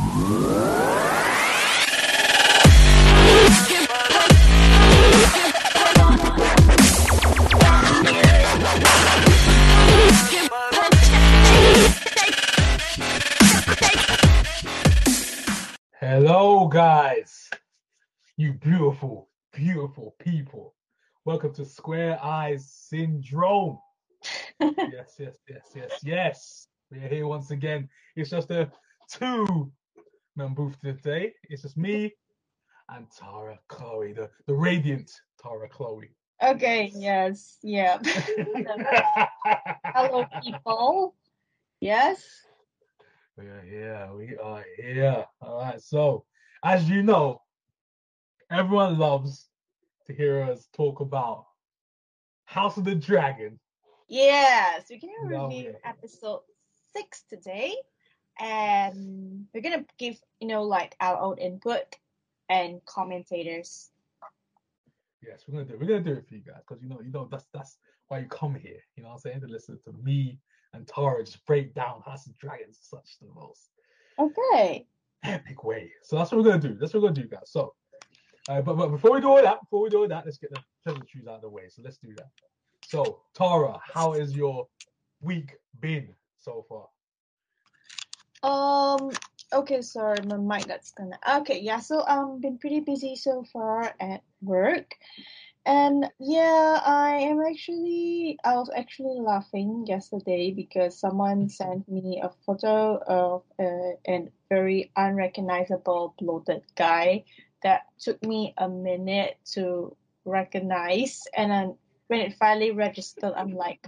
Hello, guys. You beautiful, beautiful people. Welcome to Square Eyes Syndrome. yes, yes, yes, yes, yes. We're here once again. It's just a two man booth today. It's just me and Tara Chloe, the, the radiant Tara Chloe. Okay, yes, yeah. Hello, people. Yes. We are here. We are here. All right. So, as you know, everyone loves to hear us talk about House of the Dragon. Yes, we're gonna review episode six today, and we're gonna give you know like our own input and commentators. Yes, we're gonna do. We're gonna do it for you guys because you know, you know, that's that's why you come here. You know, what I'm saying to listen to me and Tara just break down House of Dragons such the most Okay. epic way. So that's what we're gonna do. That's what we're gonna do, guys. So, uh, but but before we do all that, before we do all that, let's get the pleasant shoes out of the way. So let's do that. So Tara, how has your week been so far? Um. Okay, sorry, my mic that's gonna. Okay, yeah. So um, been pretty busy so far at work, and yeah, I am actually. I was actually laughing yesterday because someone sent me a photo of uh, a very unrecognizable bloated guy that took me a minute to recognize, and then when it finally registered, I'm like.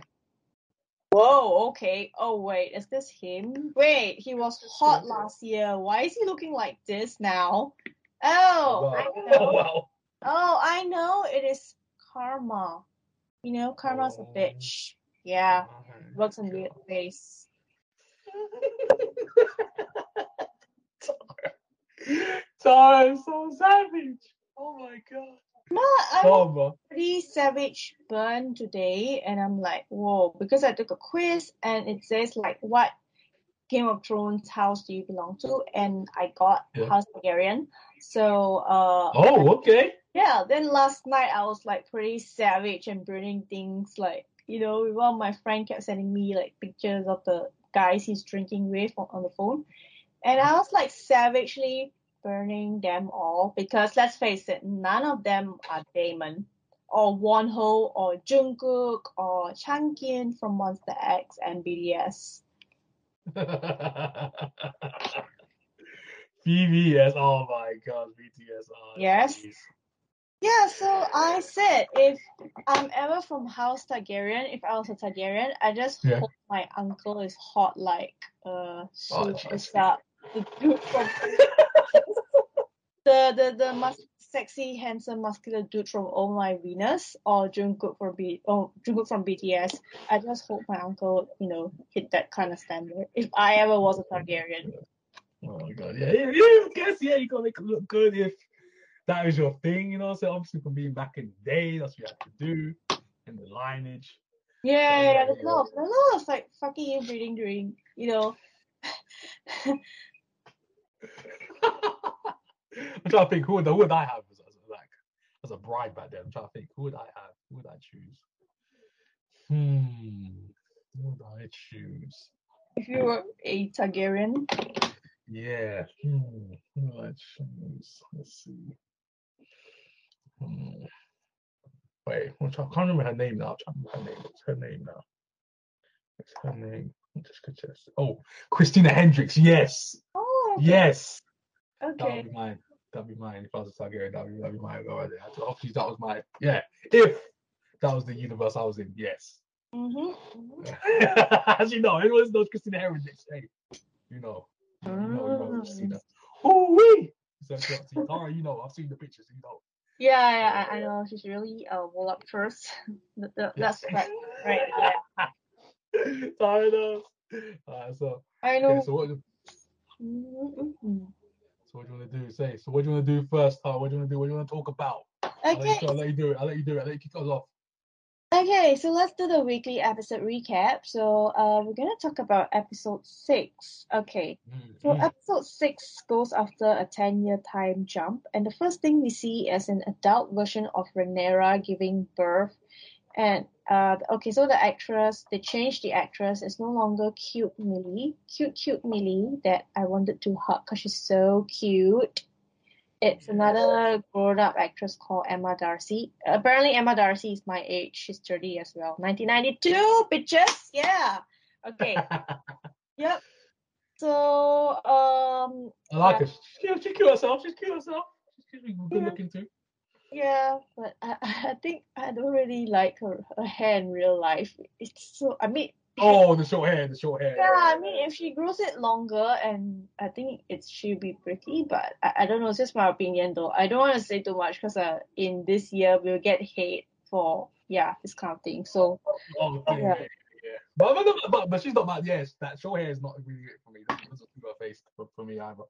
Whoa, okay. Oh, wait, is this him? Wait, he was hot last year. Why is he looking like this now? Oh, I wow. know. wow. Oh, I know. It is Karma. You know, Karma's a Oh. bitch. Yeah, oh My works in weird God. Sorry, Tara is so savage. Oh my god. Ma, I was pretty savage burn today, and I'm like, whoa, because I took a quiz and it says like what Game of Thrones house do you belong to, and I got Yeah. House Targaryen. So uh, Oh, okay. Yeah, then last night I was like pretty savage and burning things like you know, one of my friend kept sending me like pictures of the guys he's drinking with on, on the phone. And I was like savagely burning them all because let's face it, none of them are Damon or Wonho or Jungkook or Changkyun from Monsta X and BTS. BBS. Oh my god, BTS. Oh, Yes. jeez. Yeah, so I said if I'm ever from House Targaryen, if I was a Targaryen, I just Yeah. hope my uncle is hot like uh Oh, Su- jeez. Usopp, the dude from the the the mus- sexy handsome muscular dude from Oh My Venus or Jungkook from B oh Jungkook from BTS. I just hope my uncle you know hit that kind of standard if I ever was a Targaryen. Oh my god. Yeah, yeah, yeah. Guess yeah, you gotta make it look good if that is your thing, you know. So obviously from being back in the day, that's what you have to do. And the lineage. Yeah, yeah, yeah, yeah. There's a lot there's a lot of like fucking inbreeding during you know. I'm trying to think who would who would I have as, as like as a bride back then. I'm trying to think who would I have? Who would I choose? Hmm. Who would I choose? If you were a Targaryen, Yeah. Hmm. Who would I choose? Let's see. Hmm. Wait, I can't remember her name now. I'm trying to remember her name. What's her name now? What's her name? Just, just, oh, Christina Hendricks. Yes. Oh, okay. Yes. That would be mine. That'd be mine. If I was a Targaryen, that'd be, that'd be mine. Go right there. Obviously, that was my yeah. If that was the universe I was in, yes. mhm, mhm. As you know, everyone knows Christina Hendricks. Hey, you know, you know, you know, you know. Christina. Ooh wee. Tara, you know, I've seen the pictures. You know. Yeah, yeah, I, I know she's really uh voluptuous. The, the, that's right, right. Yeah. Tara knows. Alright, so I okay, know. so what? Mhm, mhm. So what do you want to do? Say. So what do you want to do first, Tara? What do you want to do? What do you want to talk about? Okay, I'll let you do it. I'll let you do it. I'll let you kick us off. Okay, so let's do the weekly episode recap. So uh, we're gonna talk about episode six. Okay, so Mm, mm. episode six goes after a ten-year time jump, and the first thing we see is an adult version of Rhaenyra giving birth. And uh, okay, so the actress they changed the actress. It's no longer cute Millie, cute cute Millie that I wanted to hug because she's so cute. It's another grown-up actress called Emma Darcy. Apparently, Emma Darcy is my age. She's 30 as well. 1992, bitches. Yeah. Okay. yep. So, um, I like Yeah. her. She, she cute herself. She's cute herself. She's good looking too. Yeah, but I, I think I don't really like her, her hair in real life. It's so, I mean, Oh, the short hair, the short hair. yeah, I mean, if she grows it longer, and I think it should be pretty, but I, I don't know. It's just my opinion, though. I don't want to say too much because uh, in this year we'll get hate for yeah this kind of thing. So Oh, yeah, Yeah. yeah. But, but, but, but she's not bad. Yes, that short hair is not really it for me. That doesn't do her face for, for me either.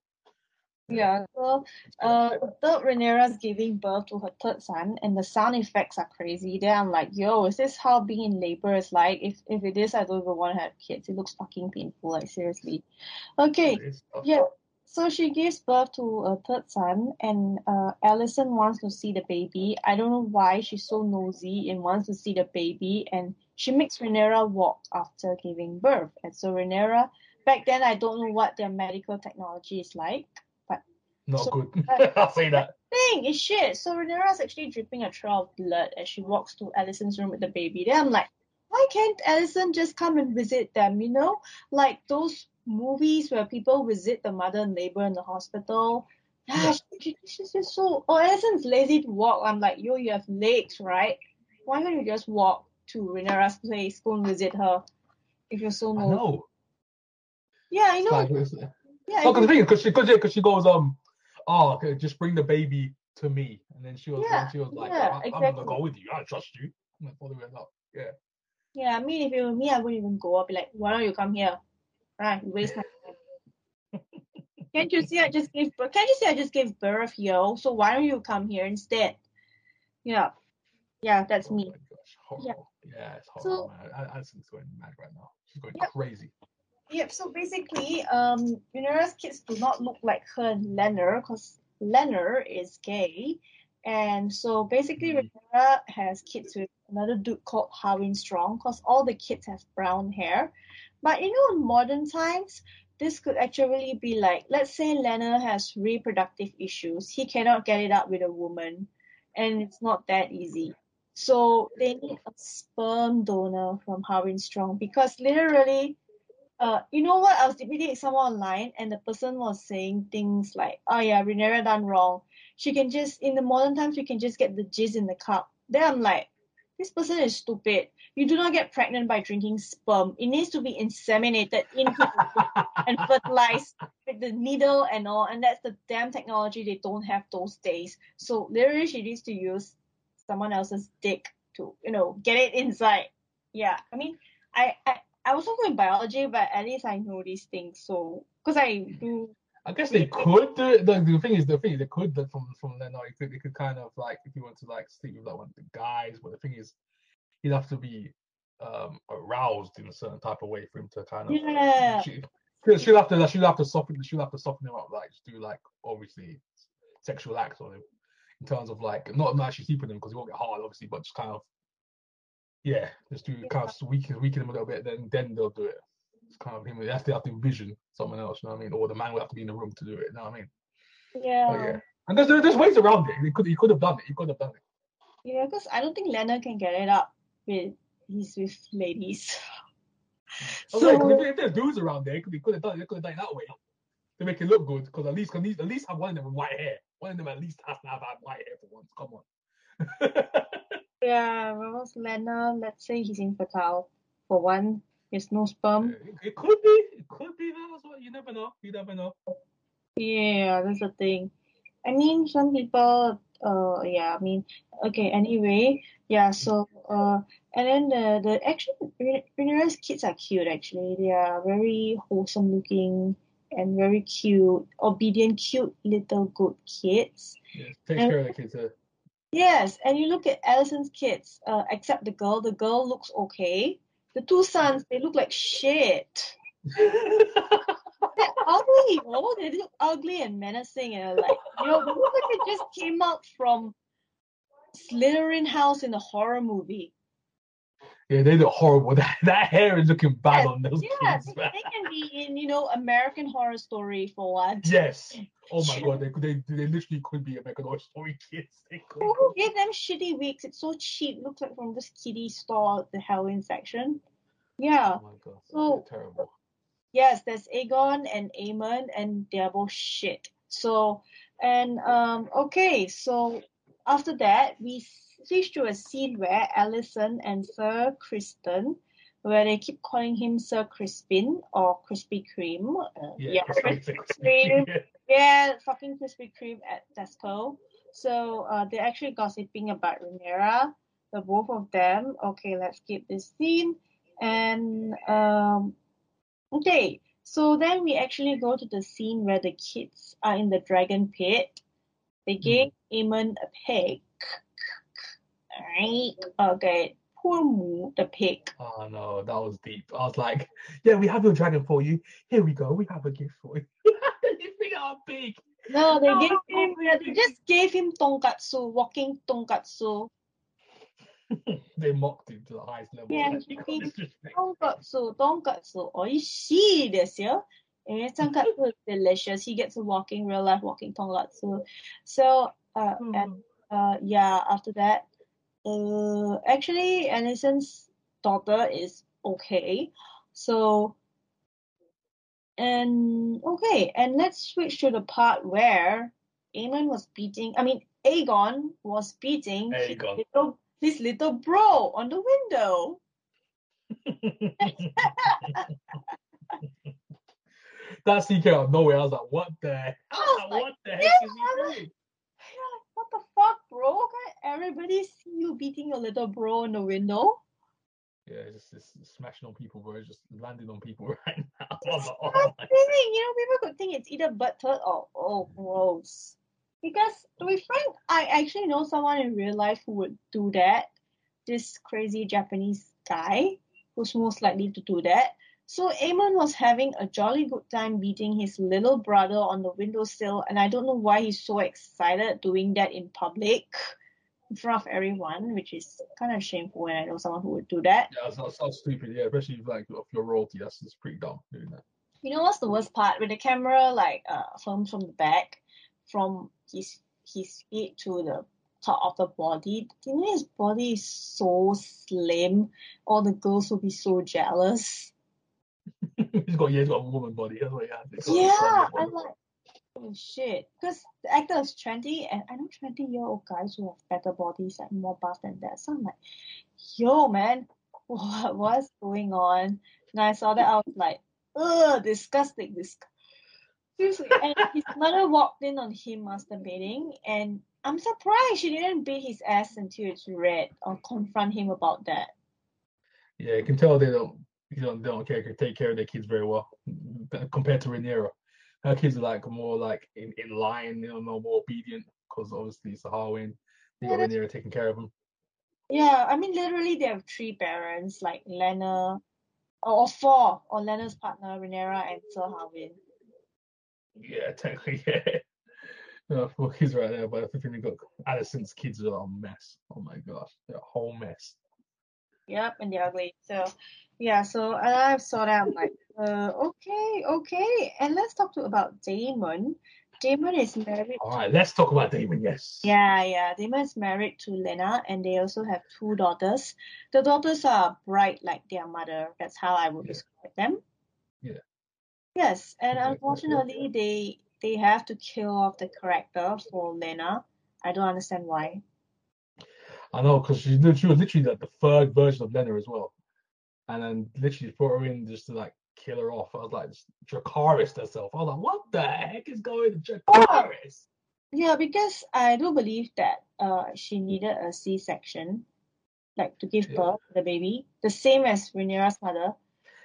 Yeah, so uh, third Rhaenyra's giving birth to her third son, and the sound effects are crazy. Then I'm like, yo, is this how being in labor is like? If if it is, I don't even want to have kids. It looks fucking painful. Like seriously. Okay. Yeah. So she gives birth to a third son, and uh, Alicent wants to see the baby. I don't know why she's so nosy and wants to see the baby, and she makes Rhaenyra walk after giving birth. And so Rhaenyra, back then I don't know what their medical technology is like. Not So- good. uh, I'll say that. Thing is shit. So Rhaenyra's actually dripping a trail of blood as she walks to Alicent's room with the baby. Then I'm like, why can't Alicent just come and visit them? You know, like those movies where people visit the mother and labor in the hospital. Yeah. Yeah, she, she's just so. Oh, Alicent's lazy to walk. I'm like, yo, you have legs, right? Why don't you just walk to Rhaenyra's place, go and visit her? If you're so I nosy. know. Yeah, I know. Like, yeah, because I the thing is, because she, cause, yeah, 'cause she goes, um, oh, okay, just bring the baby to me, and then she was, Yeah, she was like, yeah, oh, I, I'm gonna go with you. I trust you. I'm follow you up. Yeah. Yeah, I mean, if it were me, I wouldn't even go. I'd be like, why don't you come here? Right, you waste my time. Can't you see I just gave birth? Can't you see I just gave birth, yo? So why don't you come here instead? Yeah, yeah, that's Oh me. my gosh, horrible. Yeah, it's So- horrible, man. I, Addison's going mad right now. She's going Yep. crazy. Yep. So basically, um, Rhaenyra's kids do not look like her and Laenor, because Laenor is gay, and so basically. Rhaenyra has kids with another dude called Harwin Strong, because all the kids have brown hair. But you know, in modern times, this could actually be like, let's say Laenor has reproductive issues, he cannot get it up with a woman, and it's not that easy. So they need a sperm donor from Harwin Strong because literally uh, you know what? I was debating someone online, and the person was saying things like, "Oh yeah, Rhaenyra done wrong. She can just in the modern times we can just get the jizz in the cup." Then I'm like, this person is stupid. You do not get pregnant by drinking sperm. It needs to be inseminated into and fertilized with the needle and all, and that's the damn technology they don't have those days. So literally, she needs to use someone else's dick to, you know, get it inside. Yeah, I mean, I I, I was talking in biology, but at least I know these things. So because I do, I guess they could do it. The, the thing is, the thing is, they could from from then on. It could, kind of like if you want to like sleep with like one of the guys, but the thing is, he'd have to be um aroused in a certain type of way for him to kind of Yeah. She, she'll- have to she'll have to soften she'll have to soften him up like just do like obviously sexual acts on him in terms of like not not actually sleeping him because he won't get hard obviously, but just kind of yeah, just do kind of weaken weaken him a little bit. Then then they'll do it. It's kind of him. They have to have to envision someone else. You know what I mean? Or the man will have to be in the room to do it. You know what I mean? yeah, But yeah. And there's, there's ways around it. He could he could have done it. He could have done it. yeah, because I don't think Laenor can get it up with he's with ladies. so was like, 'cause if, if there's dudes around there, he could, have done it. They could have done it that way to make it look good. Because at least, at least, at least have one of them with white hair. One of them at least has to have had white hair for once. Come on. Yeah, whereas Laenor, let's say he's infertile for one, there's no sperm. it, could be. It could be that as well. You never know. You never know. Yeah, that's the thing. I mean, some people, uh, yeah, I mean, okay, anyway, yeah, so, uh, and then the, the, actually, Rhaenyra's kids are cute, actually. They are very wholesome looking and very cute, obedient, cute little good kids. Yeah, takes And- care of the kids. Uh, Yes, and you look at Alicent's kids, uh, except the girl. The girl looks okay. The two sons, they look like shit. They're ugly, you know. They look ugly and menacing, and like you know, look like they just came out from Slytherin house in a horror movie. Yeah, they look horrible. That, that hair is looking bad Yes, on those Yeah, kids. they, they can be in you know American Horror Story for what? Yes. Oh my god, they they, they literally could be American Horror Story kids. They could. Who gave them shitty wigs? It's so cheap. Looks like from this kiddie store, the Halloween section. Yeah. Oh my god, So- terrible. Yes, there's Aegon and Aemond, and they're both shit. So, and um, okay, so after that, we switch to a scene where Alicent and Sir Criston, where they keep calling him Sir Crispin or Krispy Kreme. Uh, Yeah, yeah, Krispy Kreme. Yeah, fucking Krispy Kreme at Tesco. So uh, they're actually gossiping about Rhaenyra, the both of them. Okay, let's skip this scene. And um, okay, so then we actually go to the scene where the kids are in the dragon pit. They gave Aemond a pig. Right? Okay, poor Moo, the pig. Oh no, that was deep. I was like, yeah, we have your dragon for you. Here we go. We have a gift for you. think I'm big? No, they No, gave him. They just gave him tonkatsu, walking tonkatsu. They mocked him to the highest level. Yeah, Like, you got he- disrespect. Tonkatsu, tonkatsu, oishii desu yo. And tonkatsu is delicious. He gets a walking, real life walking tonkatsu. So, uh, and uh, yeah, after that, uh, actually, Anison's daughter is okay. So, and okay, and let's switch to the part where Aemond was beating, I mean, Aegon was beating his little, his little bro on the window. that came out of nowhere. I was like, what the hell? Like, what the heck is he doing? You're like, what the fuck, bro? Can everybody see you beating your little bro in the window? Yeah, it's just it's smashing on people, bro. It's just landing on people right now. Like, oh. You know, people could think it's either butt turd or oh, gross. Because to be frank, I actually know someone in real life who would do that. This crazy Japanese guy who's most likely to do that. So Amon was having a jolly good time beating his little brother on the windowsill, and I don't know why he's so excited doing that in public in front of everyone, which is kind of shameful when I know someone who would do that. Yeah, it's not so stupid. Yeah, especially if, like if you're royalty, that's just pretty dumb doing that. You know what's the worst part? When the camera like uh films from the back, from his his feet to the top of the body, you know his body is so slim. All the girls will be so jealous. he's got yeah, he's got a woman body. That's what he has. He's got a Yeah. I'm like, oh shit. Because the actor is 20, and eh, I know 20 year old guys who have better bodies and more buff than that. So I'm like, yo, man, what what's going on? And I saw that, I was like, ugh, disgusting, disgusting. Seriously, and his mother walked in on him masturbating, and I'm surprised she didn't beat his ass until it's red or confront him about that. Yeah, you can tell they don't, you know, they don't care, take care of their kids very well compared to Rhaenyra. Her kids are like more like in, in line, you know, more obedient because obviously it's a Harwin. They got. Rhaenyra taking care of them. Yeah, I mean, literally, they have three parents, like Lena, or, or four, or Lena's partner, Rhaenyra, and Sir Harwin. Yeah, technically, yeah. Uh, four kids right there, but I think they got Addison's kids are a mess. Oh my gosh, they're a whole mess. Yep, and they're ugly. So, yeah, so I saw that. I'm like, uh, okay, okay. And let's talk to about Daemon. Daemon is married. All right, let's talk about Daemon. Yes. Yeah, yeah. Daemon is married to Laena, and they also have two daughters. The daughters are bright like their mother. That's how I would Yeah. describe them. Yeah. Yes, and Yeah, yeah, yeah. unfortunately, they they have to kill off the character for Laena. I don't understand why. I know because she, she was literally like the third version of Laena as well, and then literally put her in just to like kill her off. I was like, Dracarys herself. I was like, what the heck is going on, Dracarys? Yeah, because I do believe that uh she needed a C-section, like to give Yeah. birth to the baby, the same as Rhaenyra's mother.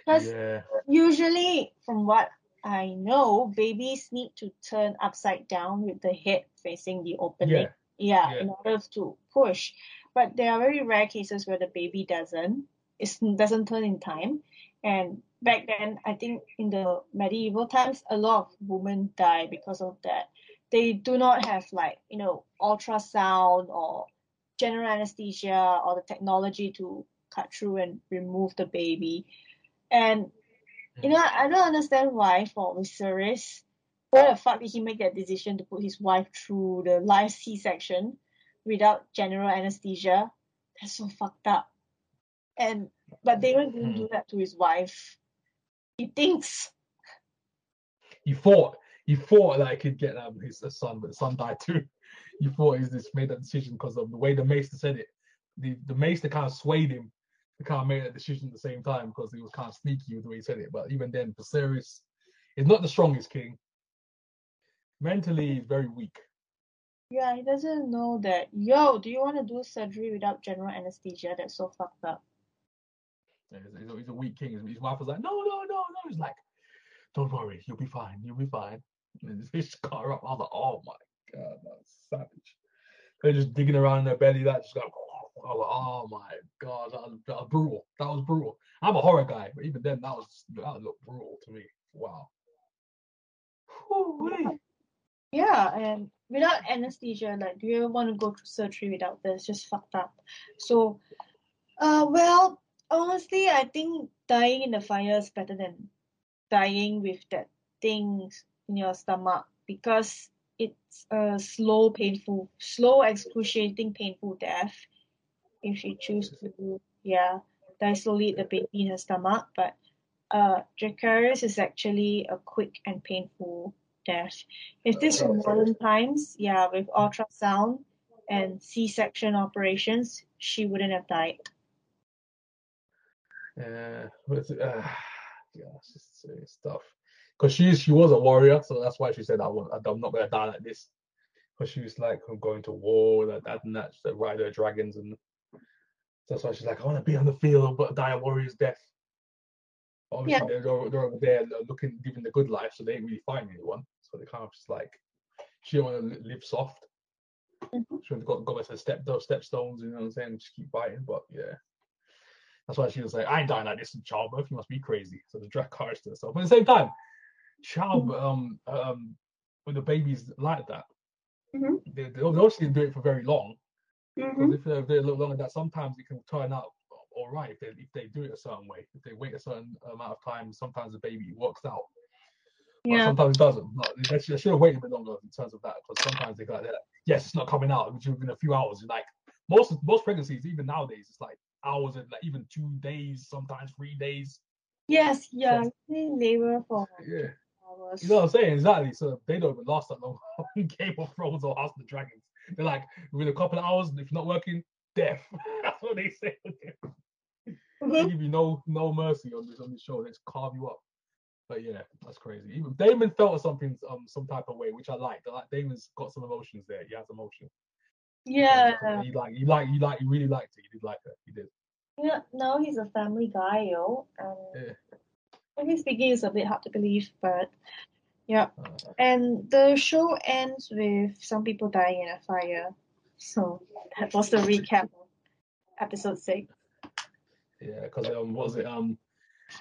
Because Yeah, usually, from what I know, babies need to turn upside down with the head facing the opening. Yeah, Yeah. in order to push. But there are very rare cases where the baby doesn't. It doesn't turn in time. And back then, I think in the medieval times, a lot of women die because of that. They do not have like, you know, ultrasound or general anesthesia or the technology to cut through and remove the baby. And you know, I don't understand why for Viserys, why the fuck did he make that decision to put his wife through the live C-section without general anesthesia? That's so fucked up. And but Daemon didn't do that to his wife. He thinks. He thought he thought that he could get um his son, but the son died too. He thought he just made that decision because of the way the maester said it. The the maester kind of swayed him to kind of make that decision at the same time because he was kind of sneaky with the way he said it. But even then, Viserys is not the strongest king. Mentally, he's very weak. Yeah, he doesn't know that. Yo, do you want to do surgery without general anesthesia? That's so fucked up. He's, a, he's a weak king. His, his wife was like, no, no, no, no. He's like, don't worry, you'll be fine. You'll be fine. And cut her up. I was like, oh my god, that's savage. They're just digging around in their belly. That just like, oh my god, that was, that was brutal. That was brutal. I'm a horror guy, but even then, that was that looked brutal to me. Wow. Yeah, and without anesthesia, like, do you ever want to go through surgery without this? Just fucked up. So, uh, well, honestly, I think dying in the fire is better than dying with that thing in your stomach because it's a slow, painful, slow, excruciating, painful death. If you choose to, yeah, die slowly the baby in her stomach, but uh, Dracarys is actually a quick and painful death. If this were modern times, yeah, with ultrasound and C-section operations, she wouldn't have died. Yeah, but it's, uh, yeah, it's tough. Because she she was a warrior, so that's why she said I won't, I'm not gonna die like this. Because she was like I'm going to war, that that and that, to ride her dragons, and that's why she's like I want to be on the field, but die a warrior's death. Obviously, they're, over- they're over there looking, giving the good life, so they ain't really fighting anyone. So they kind of just like she want to live soft. Mhm. She want to go, go back to the step those stepstones, you know what I'm saying? Just keep fighting, but yeah. That's why she was like, I ain't dying like this in childbirth. You must be crazy. So the Dracarys to herself. But at the same time, child um um when the baby's like that, Mhm. they, they obviously do it for very long. Mm-hmm. Because if they're, they're a little longer that, sometimes it can turn out all right if they if they do it a certain way. If they wait a certain amount of time, sometimes the baby works out. But Yeah. sometimes it doesn't. But they should, have waited a bit longer in terms of that. Because sometimes they got that. Yes, it's not coming out, which within a few hours. Like most most pregnancies, even nowadays, it's like hours and like even two days, sometimes three days. Yes, yeah, they labor for Yeah. hours. You know what I'm saying? Exactly. So they don't even last that long on Game of Thrones or House of the Dragons. They're like, within a couple of hours, if not working, death. That's what they say. They Mhm. give you no no mercy on this on this show. They just carve you up. But yeah, that's crazy. Even Daemon felt something um some type of way, which I liked. I like Daemon's got some emotions there. He has emotion. Yeah. You like you like you like you really liked it. You did like it. You did. Yeah, now he's a family guy, yo. And Yeah. speaking is a bit hard to believe, but yeah. Uh, And the show ends with some people dying in a fire. So that was the recap of episode six. yeah, because um was it um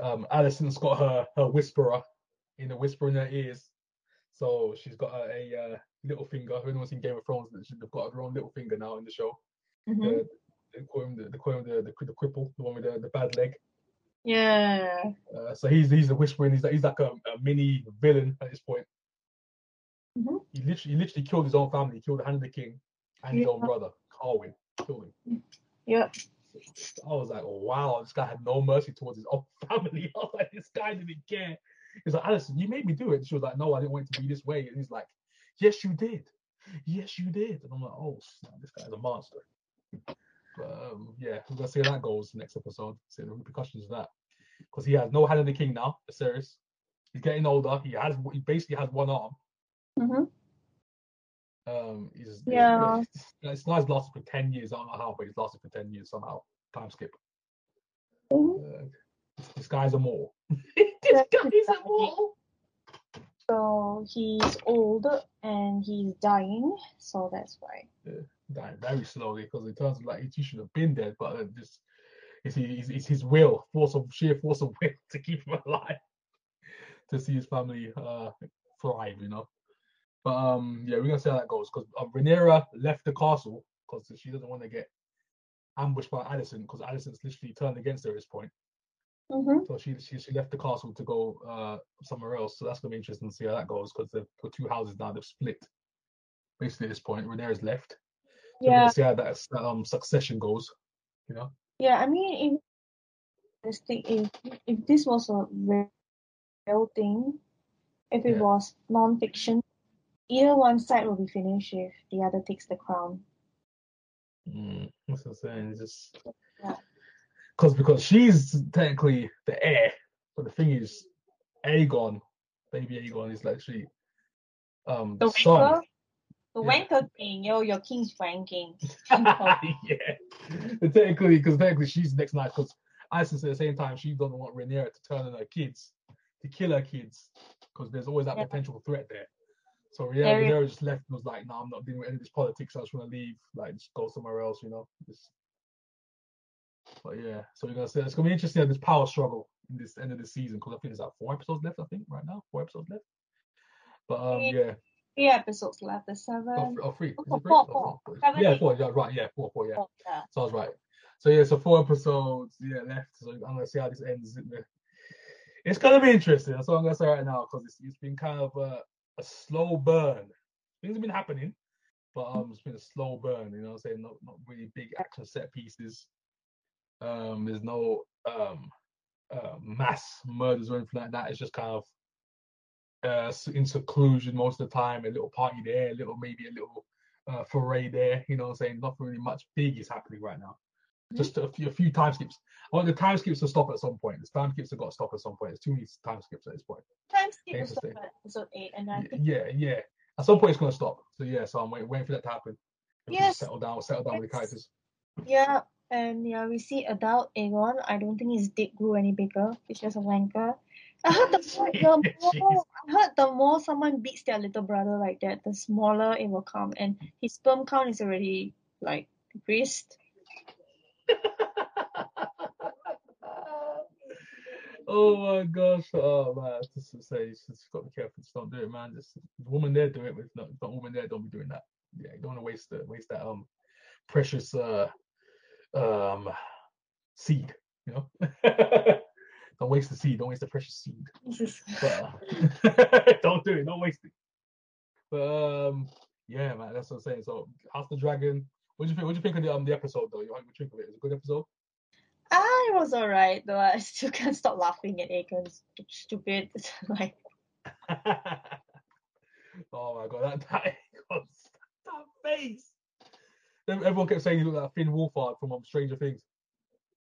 um Alicent's got her her whisperer in the whisper in her ears. So she's got a, a uh, little finger. Who knows in Game of Thrones they've got her own little finger now in the show. Mhm. The, they call him the, they call him the, the, the cripple, the one with the, the bad leg. Yeah. Uh, so he's he's the whispering. He's like he's like a, a mini villain at this point. Mhm. He literally he literally killed his own family. He killed the Hand of the King and his own brother Harwin. Killed him. Yep. I was like, oh, wow, this guy had no mercy towards his own family. I was like, this guy didn't care. He's like, Alicent, you made me do it. she was like, no, I didn't want it to be this way. And he's like, yes, you did. Yes, you did. And I'm like, oh, snap, this guy's a monster. But um, yeah, we're gonna see how that goes next episode. See the repercussions of that. Because he has no hand in the king now, Viserys. He's getting older. He has he basically has one arm. hmm Um, he's Yeah. It's, it's nice lasted for ten years. I don't know how, but he's lasted for ten years somehow. Time skip. Mhm. Uh, this guy's immortal. this guy's immortal. So he's old and he's dying, so that's why. Yeah, dying very slowly because it turns like he should have been dead, but it just it's his, it's his will, force of sheer force of will to keep him alive, to see his family uh thrive, you know. But um, yeah, we're gonna see how that goes because uh, Rhaenyra left the castle because she doesn't want to get ambushed by Alicent because Alicent's literally turned against her at this point. Mm-hmm. So she, she she left the castle to go uh somewhere else. So that's gonna be interesting to see how that goes because the the two houses now they've split. Basically, at this point, Rhaenyra's left. So we're Yeah, see how that um succession goes. You know. yeah. I mean, if if if this was a real real thing, if it Yeah. was non-fiction, either one side will be finished if the other takes the crown. Mm, that's what I'm saying. It's just Yeah. Because because she's technically the heir, but the thing is, Aegon, baby Aegon, is actually um The son. wanker, the Yeah. wanker king, yo, your king's ranking. yeah, technically, because technically she's next night. Because Isis at the same time she doesn't want Rhaenyra to turn on her kids, to kill her kids, because there's always that Yeah. potential threat there. So is- Rhaenyra just left and was like, "No, I'm not dealing with any of this politics. I just want to leave, like, just go somewhere else, you know." Just... But yeah, so we're gonna say it's gonna be interesting at this power struggle in this end of the season because I think there's like four episodes left. I think right now, four episodes left. But um, Yeah. Three episodes left, the oh, seven. oh, three. Four, three? four, Oh, four. four. Seven, Yeah, four. Yeah, right. Yeah, four, four. Yeah. Oh, yeah. So I was right. So yeah, so four episodes, yeah, left. So I'm gonna see how this ends. It's gonna be interesting. That's what I'm gonna say right now because it's, it's been kind of a, a slow burn. Things have been happening, but um, it's been a slow burn. You know, what I'm saying not not really big action set pieces. Um, there's no um uh, mass murders or anything like that. It's just kind of uh in seclusion most of the time. A little party there, a little maybe a little uh, foray there. You know, what I'm saying nothing really much big is happening right now Mhm. just a few, a few time skips. I want the time skips to stop at some point. The time skips have got to stop at some point. There's too many time skips at this point. Time skip Okay, was so stay. at episode eight, and think Yeah, yeah. At some point it's gonna stop. So yeah, so I'm waiting, waiting for that to happen. Yes. Settle down, settle down with the characters. yeah, and yeah, we see adult Aegon. I don't think his dick grew any bigger. He's just a wanker. I heard the more, the more I heard the more someone beats their little brother like that, the smaller it will come, and his sperm count is already like decreased. oh my gosh. Oh man, just to say, just, just got to be careful. Just don't do it, man. Just the woman there do it, but if not, if not woman there, don't be doing that. Yeah, you don't want to waste the waste that um precious uh um seed, you know. don't waste the seed. Don't waste the precious seed. But uh, don't do it. Don't waste it. But um, yeah, man, that's what I'm saying. So, House the Dragon. What do you think? What do you think of the um the episode though? You what you think of it? It was a good episode. ah, it was alright though. I still can't stop laughing at Aegon's stupid like oh my god, that that, that face. Everyone kept saying he looked like Finn Wolfhard from um, Stranger Things.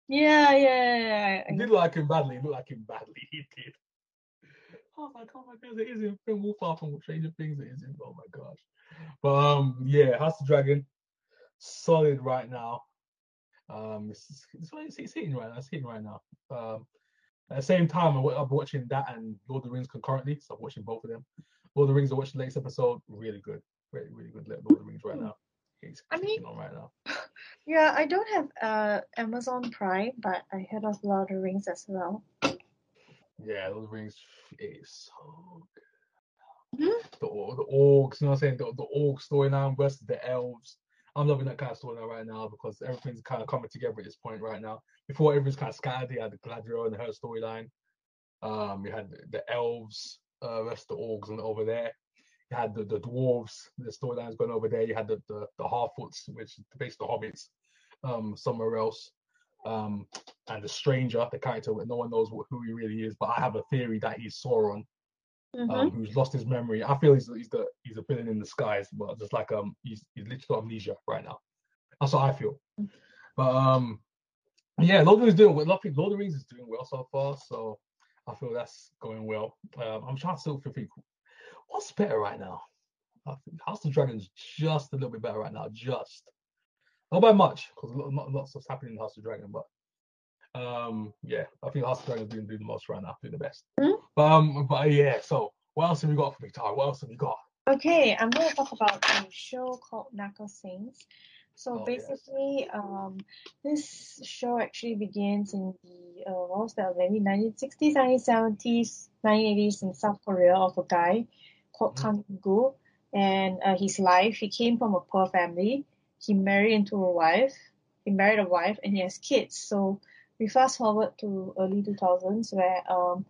yeah yeah yeah. He did look like him badly. He looked like him badly. He did. I was like, oh my god, it is him. Finn Wolfhard from Stranger Things. It is him. Oh my gosh. But um, yeah, House of the Dragon, solid right now. Um, it's, it's, it's, it's hitting right now. It's hitting right now. Um, at the same time, I'm, I'm watching that and Lord of the Rings concurrently, so I'm watching both of them. Lord of the Rings, I watched the latest episode. Really good, really really good. Lord of the Rings right now. I mean- right. Yeah, I don't have uh Amazon Prime, but I heard of Lord of the Rings as well. Yeah, Lord of the Rings is so good. Mhm. The or- the orcs, you know what I'm saying? The, the orc storyline versus the elves. I'm loving that kind of storyline right now because everything's kind of coming together at this point right now. Before everything's kind of scattered, you had the Galadriel and her storyline. Um, you had the, the elves uh, versus the orcs and over there. You had the, the dwarves, the storylines going over there. You had the the, the Harfoots, which is basically the hobbits, um, somewhere else. Um, and the stranger, the character that no one knows wh- who he really is, but I have a theory that he's Sauron, Mm-hmm. um, who's lost his memory. I feel he's, he's the he's a villain in disguise, but just like um he's he's literally amnesia right now. That's what I feel. But um yeah, Lord of the Rings is doing well. Lord of the Rings is doing well so far, so I feel that's going well. Um, I'm trying to still think what's better right now. I think House of Dragon's just a little bit better right now, just not by much because not lots of happening in House of Dragon, but um yeah, I think House of Dragon's doing, doing the most right now, doing the best. Mhm. But um, but uh, yeah, so What else have we got for me, Tara? What else have we got? Okay, I'm going to talk about a show called Narco Saints. So Oh, yes. basically, um, this show actually begins in the uh, what was that? Maybe 1960s, 1970s, 1980s in South Korea of a guy called Mm. Kang Gu, and uh, his life. He came from a poor family. He married into a wife. He married a wife, and he has kids. So we fast forward to early 2000s where um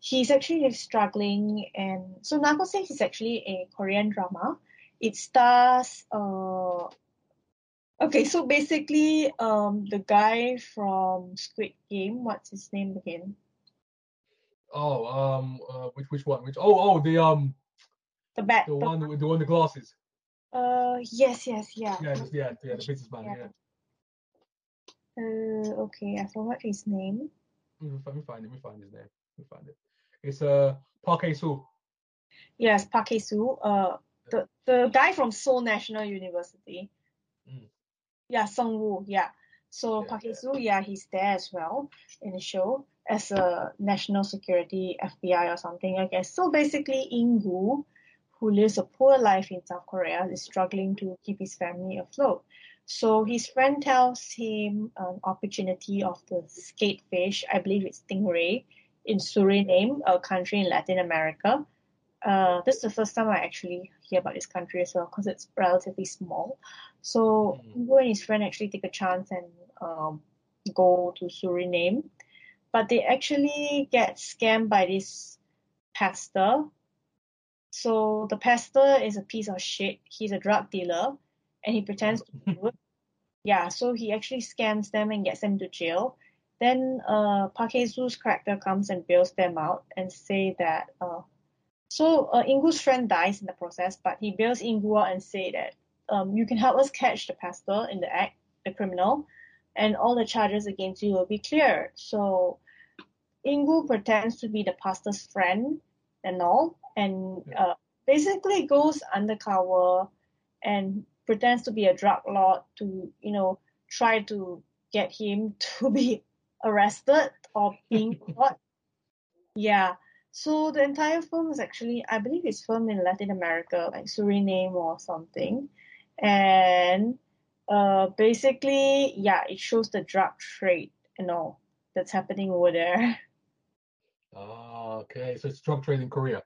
he's actually struggling, and so Narco Saints is actually a Korean drama. It stars uh Okay, so basically, um, the guy from Squid Game, what's his name again? Oh, um, uh, which which one? Which? Oh, oh, the um, The bad. the one with the one with the glasses. Uh, yes, yes, yeah. Yeah, yeah, yeah, the businessman. Yeah. Yeah. Uh, okay, I forgot his name. We find, we find it. We find his name. We find it. It's uh Park Hae Soo. Yes, Park Hae-soo. Uh, the the guy from Seoul National University. Mm. Yeah, Sung Woo. Yeah. So Yeah, Park yeah. Hae-soo, yeah, he's there as well in the show as a national security FBI or something, I guess. So basically, In Ingu, who lives a poor life in South Korea, is struggling to keep his family afloat. So his friend tells him an opportunity of the skatefish, I believe it's stingray, in Suriname, a country in Latin America. Uh, this is the first time I actually hear about this country as well because it's relatively small. So Mm. And his friend actually take a chance and um, go to Suriname, but they actually get scammed by this pastor. So the pastor is a piece of shit. He's a drug dealer, and he pretends to be good. Yeah, so he actually scams them and gets them to jail. Then uh, Park Hae-soo's character comes and bails them out and say that uh, so uh, Ingu's friend dies in the process, but he bails Ingu out and say that um, you can help us catch the pastor in the act, the criminal, and all the charges against you will be cleared. So Ingu pretends to be the pastor's friend and all, and uh, basically goes undercover and pretends to be a drug lord to, you know, try to get him to be arrested or being caught. Yeah. So the entire film is actually, I believe it's filmed in Latin America, like Suriname or something. And uh, basically, yeah, it shows the drug trade and all that's happening over there. Ah, okay. So it's drug trade in Korea.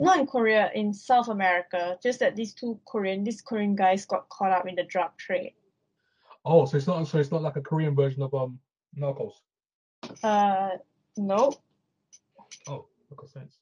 Not in Korea, in South America. Just that these two Korean, these Korean guys got caught up in the drug trade. Oh, so it's not. So it's not like a Korean version of um Narcos. Uh, no. Oh, Narcos Saints.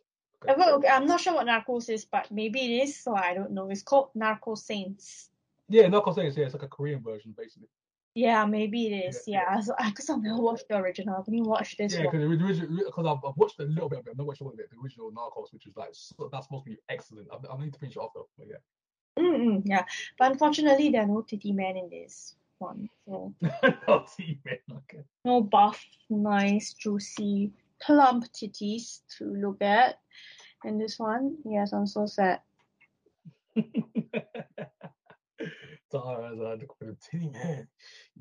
Uh, well, okay, I'm not sure what Narcos is, but maybe it is, so I don't know. It's called Narco Saints. Yeah, Narcos Saints. Yeah, it's like a Korean version, basically. Yeah, maybe it is. Yeah, Yeah, because I've never watched the original. I've only watched this Yeah, one. original, because I've, I've watched a little bit of it. I've not watched all of it. The original Narcos, which is like so, that's supposed to be excellent. I, I need to finish it off though. But yeah. Mm-mm, yeah, but unfortunately, there are no titty men in this one. So Not even. Okay. no buff, nice, juicy, plump titties to look at. in this one, yes, I'm so sad. Tara as I look for the titty man.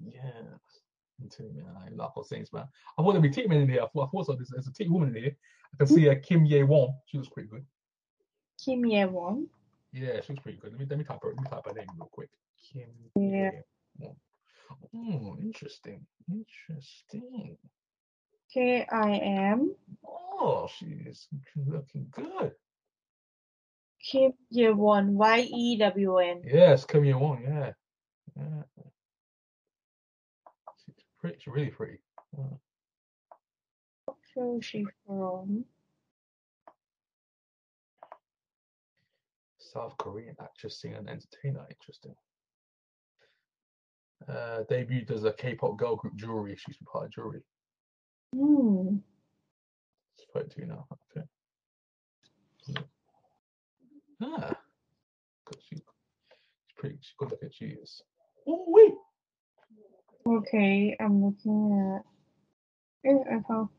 Yeah. Titty man. I Narcos Saints, man. I thought there'd be titty men in here. I thought, so. There's, there's a titty woman in here. I can see uh, Kim Ye Won. She looks pretty good. Kim Ye Won. Yeah, she looks pretty good. Let me let me type her let me type her name real quick. Kim Yeah. Ye Won. Oh, interesting. Interesting. K I M Oh, she's looking good. Kim Ye Won. Y E W N. Yes, Kim Ye Won. Yeah. Yeah. She's pretty. She's really pretty. What show is she from? South Korean actress, singer, and entertainer. Interesting. Uh, debuted as a K-pop girl group Jewelry. She's part of Jewelry. Hmm. It's 32 now. Okay. Yeah. Ah. Good. She, she's pretty. She's good looking. She is. Oh wait. Okay, I'm looking at. Eh, I can't.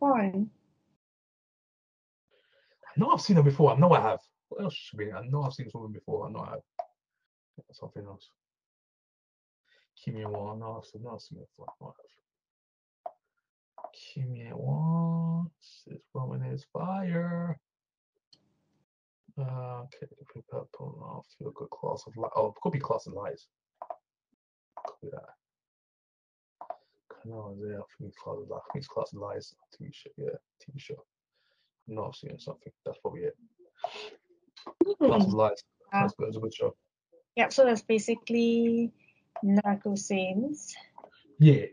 I know I've seen her before. I know I have. What else should be? I know I've seen this woman before. I know I have. Something else. Kim Ye Won. No, I've seen. No, I've seen her before. I know I have. Kim Ye Won. This woman is fire. Uh, okay, purple off to a good class of light. Oh, could be class of lies. Could be that. No, yeah, I think it's class of. I think it's class of lies. TV show, yeah, TV show. No, I'm seeing something. That's probably it. Class of lies. Uh, That's good. It's a good show. yeah, so that's basically Narco Saints. Yeah.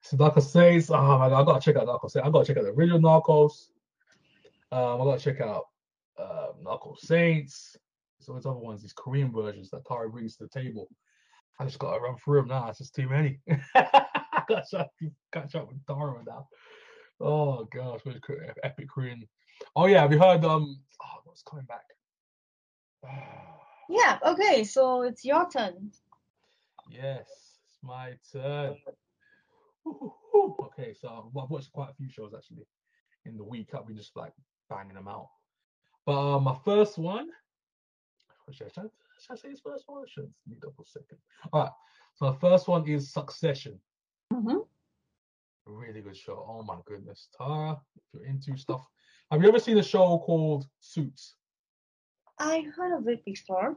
So Narco Saints. Oh my god, I gotta check out Narco Saints. I gotta check out the original Narcos. Um, I gotta check out uh, Narco Saints. So there's other ones, these Korean versions that Tara brings to the table. I just gotta run through them now. It's just too many. I gotta catch, catch up with Tara now. Oh gosh, what is epic Korean? Oh yeah, have you heard? Um, oh, what's coming back? Yeah, okay, so it's your turn. Yes, it's my turn. Woo-hoo-hoo. Okay, so I've watched quite a few shows actually in the week. I've been just like banging them out. But uh, my first one, should I, should I should say his first one? Should I need double second? All right, so the first one is Succession. Mhm. Really good show. Oh my goodness, Tara, if you're into stuff, have you ever seen a show called Suits? I heard of it before.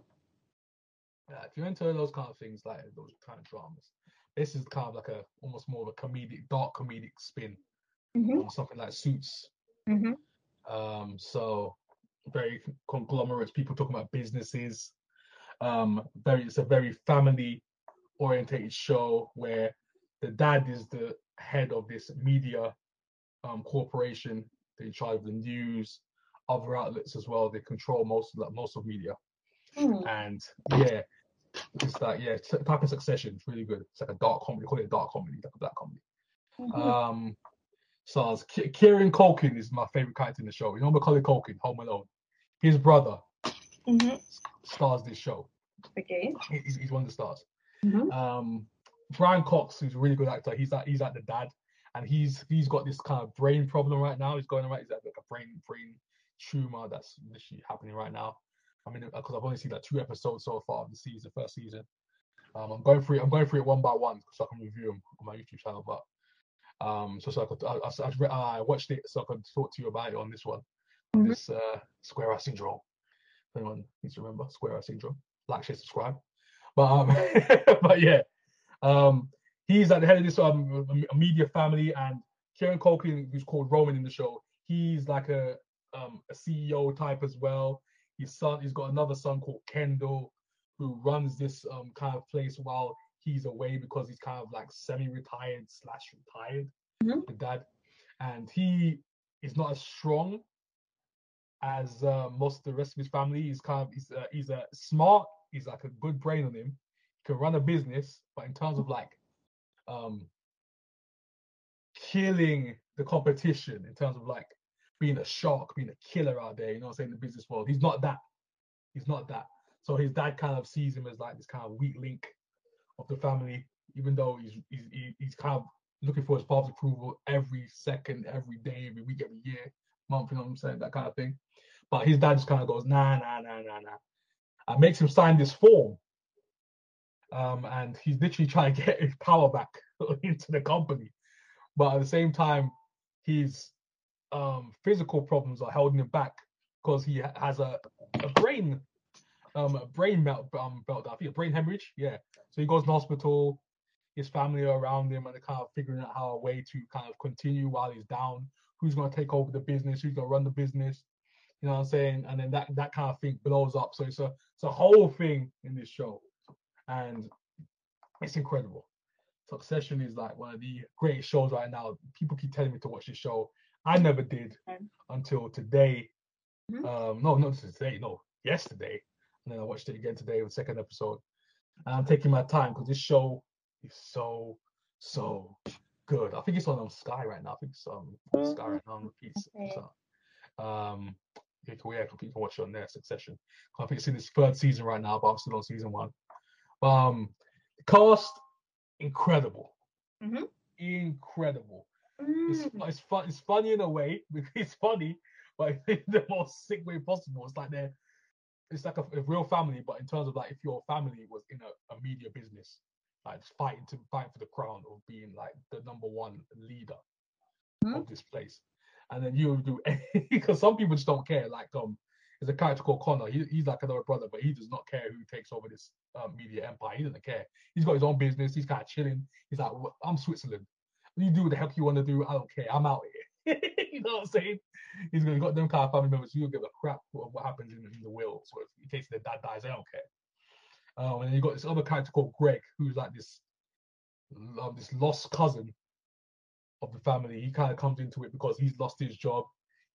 Yeah, if you're into those kind of things, like those kind of dramas, this is kind of like a almost more of a comedic, dark comedic spin Mm-hmm. on something like Suits. Mm-hmm. Um, so very conglomerates, people talking about businesses. Um, very it's a very family orientated show where the dad is the head of this media um corporation. In charge the news, other outlets as well. They control most of like most of media. Mm. And yeah, it's like yeah, type of succession. It's really good. It's like a dark comedy. Call it a dark comedy, like a black comedy. Mhm. Um, stars Ki- Kieran Culkin is my favorite character in the show. You know Macaulay Culkin, Home Alone. His brother Mhm. stars this show. Okay. He's, he's one of the stars. Mhm. Um, Brian Cox, who's a really good actor, he's like he's like the dad, and he's he's got this kind of brain problem right now. He's going around. He's like, like a brain brain tumor that's literally happening right now. I mean, because I've only seen like two episodes so far of the season, first season. Um, I'm going through it. I'm going through it one by one so I can review them on my YouTube channel. But um, so so I could I, I, I, watched it so I could talk to you about it on this one, on Mhm. this uh, Square Eye Syndrome. If anyone needs to remember Square Eye Syndrome, like, share, subscribe. But um, but yeah, um, he's at the head of this um a media family, and Kieran Culkin, who's called Roman in the show, he's like a um a CEO type as well. His son, he's got another son called Kendall, who runs this um kind of place while he's away because he's kind of like semi-retired slash retired, Mhm. the dad, and he is not as strong as uh, most of the rest of his family. He's kind of he's uh, he's a smart. He's like a good brain on him. He can run a business, but in terms of like um killing the competition, in terms of like being a shark, being a killer out there, you know what I'm saying, in the business world, he's not that. He's not that. So his dad kind of sees him as like this kind of weak link of the family, even though he's he's he's kind of looking for his father's approval every second, every day, every week, every year, month, you know what I'm saying, that kind of thing. But his dad just kind of goes, nah, nah, nah, nah, nah. And makes him sign this form. Um, and he's literally trying to get his power back into the company. But at the same time, his um, physical problems are holding him back because he has a, a brain um a brain melt um belt I think a brain hemorrhage. Yeah. So he goes to the hospital, his family are around him and they're kind of figuring out how a way to kind of continue while he's down, who's gonna take over the business, who's gonna run the business. You know what I'm saying? And then that that kind of thing blows up. So it's a it's a whole thing in this show. And it's incredible. Succession is like one of the greatest shows right now. People keep telling me to watch this show. I never did until today. Mhm. Um, no, not today, no, yesterday. And then I watched it again today, with the second episode. And I'm taking my time because this show is so, so good. I think it's on, um, Sky right now. I think it's um, on Sky right now on repeat. Okay. So, um, you can, yeah, can watch it on there, Succession. I think it's in its third season right now, but I'm still on season one. Um, the cast, incredible. Mhm. Incredible. It's, Mm. it's fun. It's funny in a way. because It's funny, but in the most sick way possible. It's like they're, it's like a, a real family. But in terms of like, if your family was in a, a media business, like fighting to fight for the crown of being like the number one leader Mhm. of this place, and then you do because some people just don't care. Like um, there's a character called Connor. He, he's like another brother, but he does not care who takes over this um, media empire. He doesn't care. He's got his own business. He's kind of chilling. He's like, I'm Switzerland. You do what the heck you want to do. I don't care. I'm out of here. you know what I'm saying? He's gonna got them kind of family members who don't give a crap what, what happens in, in the will. So in case their dad dies, they don't care. Um, and then you got this other character called Greg, who's like this um, this lost cousin of the family. He kind of comes into it because he's lost his job.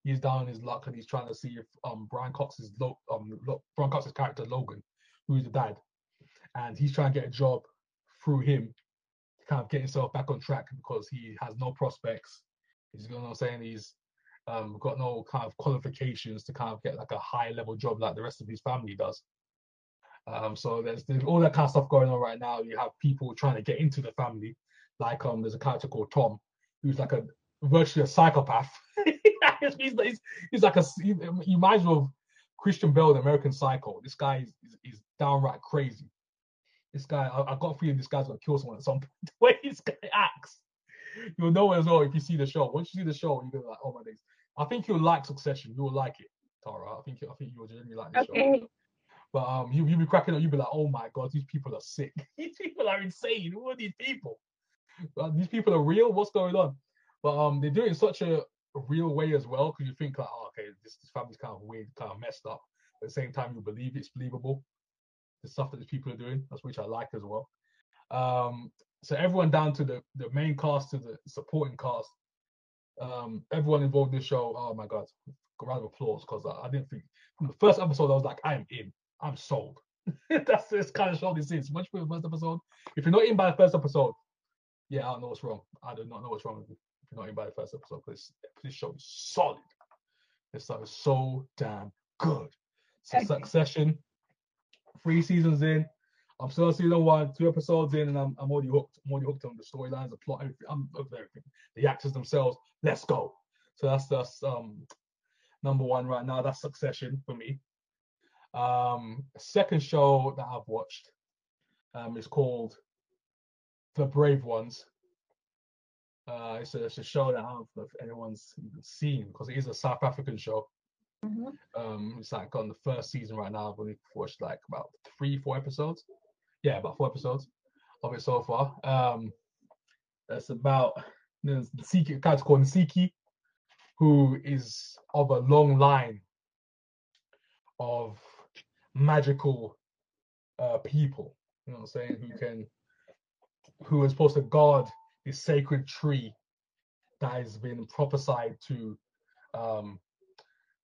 He's down in his luck, and he's trying to see if um Brian Cox's Lo- um Lo- Brian Cox's character Logan, who's the dad, and he's trying to get a job through him to kind of get himself back on track because he has no prospects. He's you know what I'm saying he's um got no kind of qualifications to kind of get like a high level job like the rest of his family does. Um, so there's, there's all that kind of stuff going on right now. You have people trying to get into the family, like um, there's a character called Tom, who's like a virtually a psychopath. he's, he's, he's, like a you might as well Christian Bale, the American Psycho. This guy is, is, is downright crazy. This guy, I, I, got a feeling this guy's gonna kill someone at some point. The way this guy acts, you'll know as well if you see the show. Once you see the show, you're gonna like, oh my days. I think you'll like Succession. You'll like it, Tara. I think I think you'll genuinely like the okay. show. But um, you you be cracking up. You'll be like, oh my god, these people are sick. these people are insane. Who are these people? Uh, these people are real. What's going on? But um, they do it in such a, a real way as well because you think like, oh, okay, this, this family's kind of weird, kind of messed up. But at the same time, you believe it's believable. The stuff that these people are doing, that's which I like as well. Um, so everyone down to the the main cast to the supporting cast, um, everyone involved in the show. Oh my god, round of applause because I, I, didn't think from the first episode I was like, I'm in. I'm sold. That's this kind of show this is. Much for the first episode. If you're not in by the first episode, yeah, I don't know what's wrong. I do not know what's wrong with you if you're not in by the first episode. Because this show is solid. This stuff is so damn good. So Succession, three seasons in. I'm still on season one, two episodes in, and I'm, I'm already hooked. I'm already hooked on the storylines, the plot, everything. I'm hooked everything. The actors themselves. Let's go. So that's that's um number one right now. That's Succession for me. Um, second show that I've watched um, is called The Brave Ones. Uh, it's, a, it's a show that I don't know if anyone's seen because it is a South African show. Mm-hmm. Um, it's like on the first season right now. I've only watched like about three, four episodes. Yeah, about four episodes of it so far. Um, it's about the Ntsiki, character called Ntsiki, who is of a long line of magical uh, people. You know what I'm saying? Who can, who is supposed to guard this sacred tree that has been prophesied to um,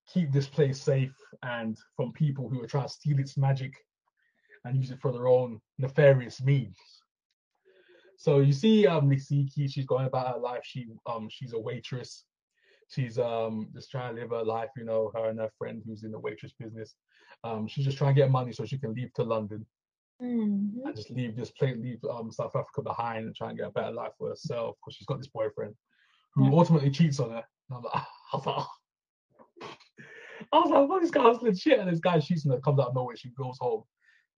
keep this place safe and from people who are trying to steal its magic and use it for their own nefarious means. So you see um Ntsiki, she's going about her life. She um she's a waitress. She's um just trying to live her life, you know, her and her friend who's in the waitress business. Um, she's just trying to get money so she can leave to London mm-hmm. and just leave this place, leave um, South Africa behind and try and get a better life for herself because she's got this boyfriend who yeah. ultimately cheats on her. And I'm like, I was like, I was like, well, this guy's legit. And this guy cheats on her, comes out of nowhere. She goes home.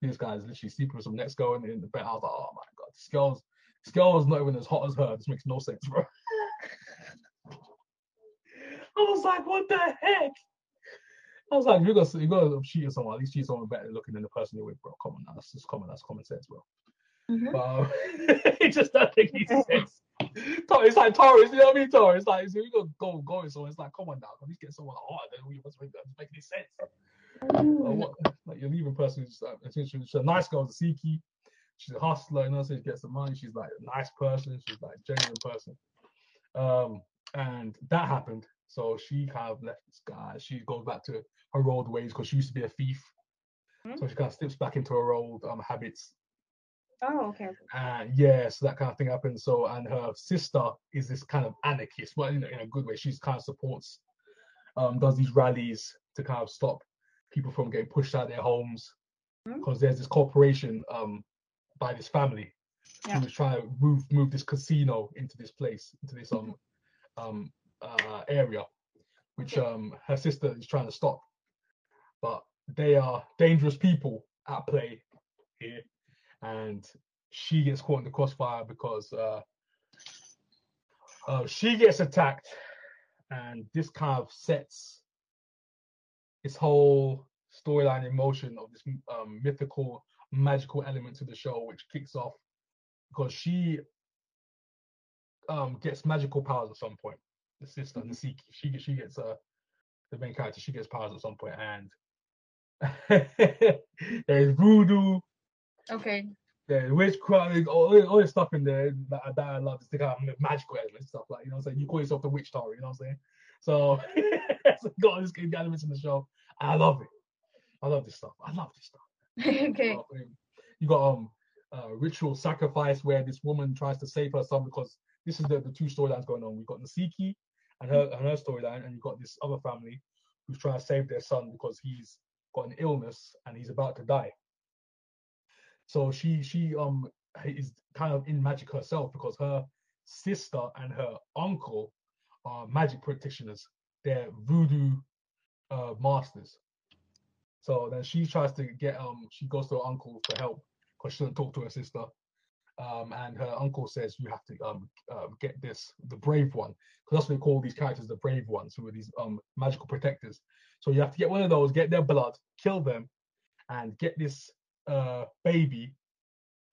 This guy is literally sleeping with some next girl in the bed. I was like, oh my god, this girl's this girl is not even as hot as her. This makes no sense, bro. I was like, what the heck? I was like, you got you got to cheat on someone. At least cheat someone better looking than the person you're with, bro. Come on, now. that's just common. That's common sense, bro. Mm-hmm. But um, it just doesn't make any sense. it's like Taurus, you know what I mean? Taurus, like so you got go going, so it's like, come on now, at least get someone hotter than we must make that make any sense. Like you're leaving person who's uh, she's, she's a nice girl, a Siki. She's a hustler, you know, so she gets some money. She's like a nice person. She's like a genuine person. Um, and that happened. So she kind of left this guy. She goes back to her old ways because she used to be a thief. Mm-hmm. So she kind of slips back into her old um, habits. Oh, okay. And yeah, so that kind of thing happens. So, and her sister is this kind of anarchist, but in, in a good way. She's kind of supports, um, does these rallies to kind of stop people from getting pushed out of their homes because mm-hmm. there's this corporation um, by this family yeah. who was trying to move move this casino into this place, into this um um uh, area, which um her sister is trying to stop but they are dangerous people at play here, and she gets caught in the crossfire because uh, uh, she gets attacked, and this kind of sets this whole storyline emotion of this um, mythical, magical element to the show, which kicks off because she um, gets magical powers at some point. The sister, mm-hmm. Ntsiki, she she gets uh, the main character, she gets powers at some point, and there's voodoo. Okay. Yeah, witchcraft, all, all this stuff in there that, that I love. It's the kind of magical element stuff, like you know, what I'm saying you call yourself the witch tower, you know what I'm saying? So, got all these elements in the show. I love it. I love this stuff. I love this stuff. okay. You got um uh, ritual sacrifice where this woman tries to save her son because this is the, the two storylines going on. We've got Ntsiki and her and her storyline, and you've got this other family who's trying to save their son because he's got an illness and he's about to die. So she she um is kind of in magic herself because her sister and her uncle are magic practitioners. They're voodoo uh, masters. So then she tries to get um she goes to her uncle for help because she doesn't talk to her sister. Um, and her uncle says you have to um, uh, get this the brave one because that's what they call these characters the brave ones who are these um magical protectors. So you have to get one of those, get their blood, kill them, and get this uh baby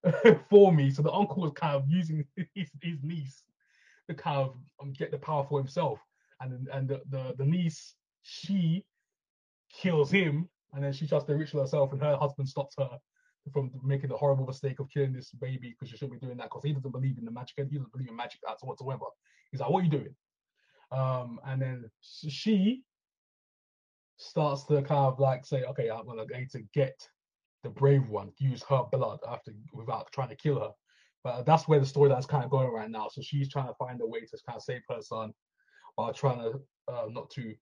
for me. So the uncle was kind of using his, his niece to kind of um, get the power for himself, and and the, the the niece she kills him, and then she tries to ritual herself, and her husband stops her from making the horrible mistake of killing this baby because she shouldn't be doing that because he doesn't believe in the magic and he doesn't believe in magic acts whatsoever. He's like, "What are you doing?" Um, and then she starts to kind of like say, "Okay, I'm gonna going to get the brave one, use her blood after without trying to kill her." But that's where the storyline's kind of going right now. So she's trying to find a way to kind of save her son while trying to uh, not to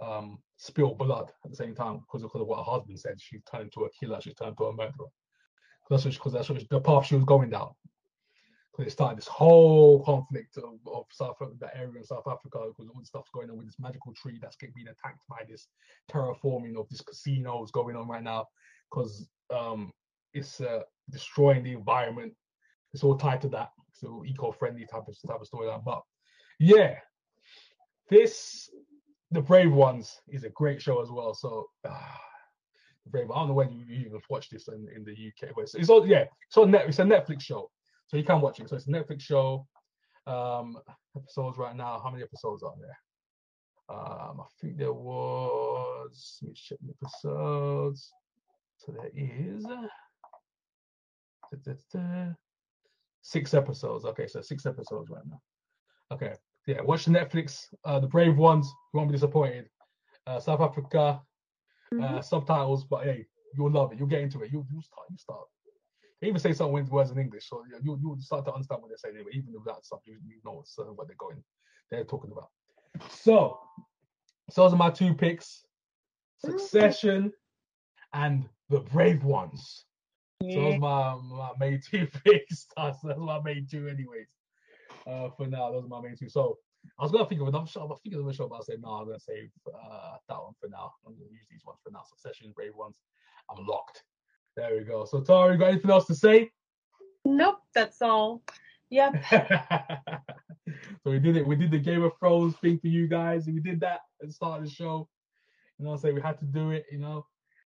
um, spill blood at the same time because of, because of what her husband said. She turned into a killer. She turned into a murderer. That's because that's what she, the path she was going down. Because it started this whole conflict of, of South that area in South Africa because all the stuff's going on with this magical tree that's being attacked by this terraforming of this casino casinos going on right now because um, it's uh, destroying the environment. It's all tied to that. So eco-friendly type of type of storyline. But yeah, this the Brave Ones is a great show as well. So uh, Brave, I don't know when you, you even this in, in the UK, but it's, it's all yeah, it's on net, it's a Netflix show, so you can watch it. So it's a Netflix show. Um, episodes right now. How many episodes are there? Um, I think there was. Let me check the episodes. So there is da, da, da, six episodes. Okay, so six episodes right now. Okay, yeah, watch the Netflix, uh, the Brave Ones. You won't be disappointed. Uh, South Africa, uh, mm-hmm. subtitles, but hey, you'll love it. You'll get into it. You'll, you'll start. You start. They even say some words in English, so you you'll start to understand what they're saying. Anyway, even without stuff, you, you know what they're going, they're talking about. So, so those are my two picks: Succession and the Brave Ones. Yeah. So those my my main two picks. That's my main two, anyways uh, for now. Those are my main two. So I was gonna think of another show. I think of another show, but I said no. I'm gonna save uh, that one for now. I'm gonna use these ones for now. Succession, Brave ones. I'm locked. There we go. So Tara, you got anything else to say? Nope, that's all. Yep. so we did it. We did the Game of Thrones thing for you guys. We did that and started the show. You know, I say we had to do it. You know,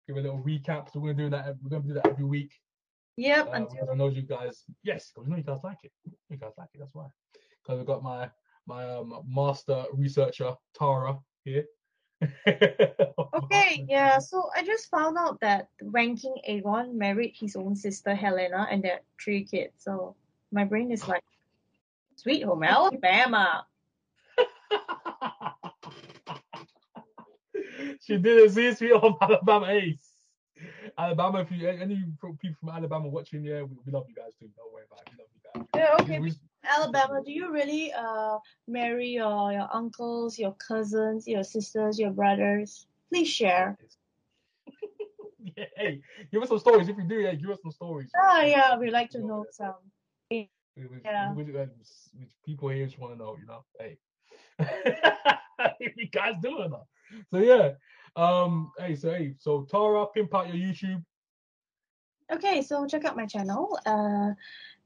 give a little recap. So we're gonna do that. We're gonna do that every week. Yep. Uh, until... I know you guys. Yes, because we know you guys like it. You guys like it. That's why. Because we've got my my um, master researcher Tara here. okay, yeah. So I just found out that ranking Aegon married his own sister Helaena and had three kids. So my brain is like, sweet home Alabama. she didn't see home Alabama Ace. Alabama, if you any people from Alabama watching, yeah, we, we love you guys too. Don't worry about it. We love you guys. Yeah, okay. We, Alabama, do you really uh marry your your uncles, your cousins, your sisters, your brothers? Please share. yeah, hey, give us some stories. If you do, yeah, give us some stories. Oh yeah, we like to know, know some. yeah. We, we, people here just want to know, you know. Hey, if you guys do it, so yeah. Um, hey, so hey, so Tara, pimp out your YouTube. Okay, so check out my channel. Uh,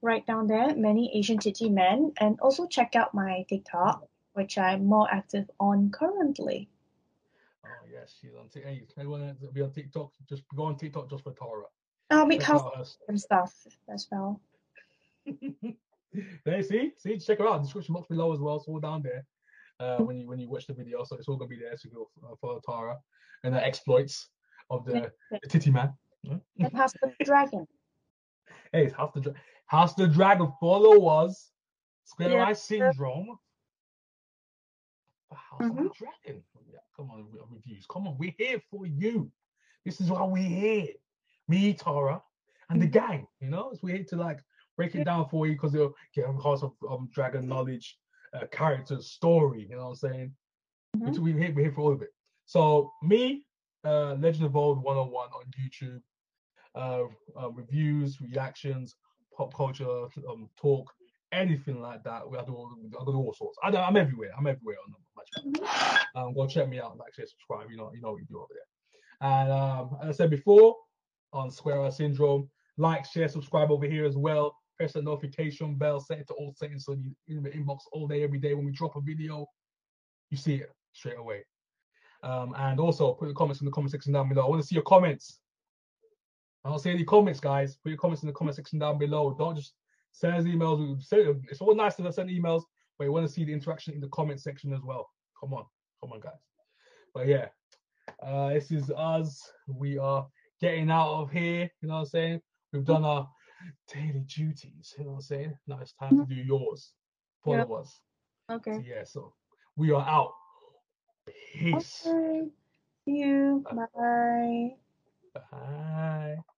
right down there, many Asian titty men, and also check out my TikTok, which I'm more active on currently. Oh yes, she's on TikTok. Hey, anyone to be on TikTok, just go on TikTok just for Tara. I'll make house out her and stuff as well. there, see, see, check her out. Description box below as well. It's all down there. Uh, when you when you watch the video, so it's all gonna be there. to go uh, follow Tara and the exploits of the, the Titty Man. And House the Dragon. Hey, it's House the Dragon. House the Dragon followers. Square Yeah. Eye Syndrome. House of the. Dragon. Yeah, come on, reviews. Come on, we're here for you. This is why we're here. Me, Tara, and the Mhm. gang. You know, so we're here to like break it down for you because you'll get a House of um, Dragon knowledge, uh, character, story. You know what I'm saying? Mhm. We're, here, we're here for all of it. So me, uh, Legend of Old 101 on YouTube, uh, uh, reviews, reactions, pop culture um, talk, anything like that. We I do all, I do all sorts. I, I'm everywhere. I'm everywhere on my channel. Um, go check me out, like, share, subscribe. You know, you know what we do over there. And um, as I said before, on Square Eye Syndrome, like, share, subscribe over here as well. Press the notification bell, set it to all settings so you in the inbox all day, every day. When we drop a video, you see it straight away. Um, and also put your comments in the comment section down below. I want to see your comments. I don't see any comments, guys. Put your comments in the comment section down below. Don't just send us emails. It's all nice to send emails, but you want to see the interaction in the comment section as well. Come on, come on, guys. But yeah, uh, this is us. We are getting out of here. You know what I'm saying? We've done our daily duties. You know what I'm saying? Now it's time to mm-hmm. do yours. Follow us. So Okay. yeah, so we are out. Peace. Okay. See you. Bye. Bye.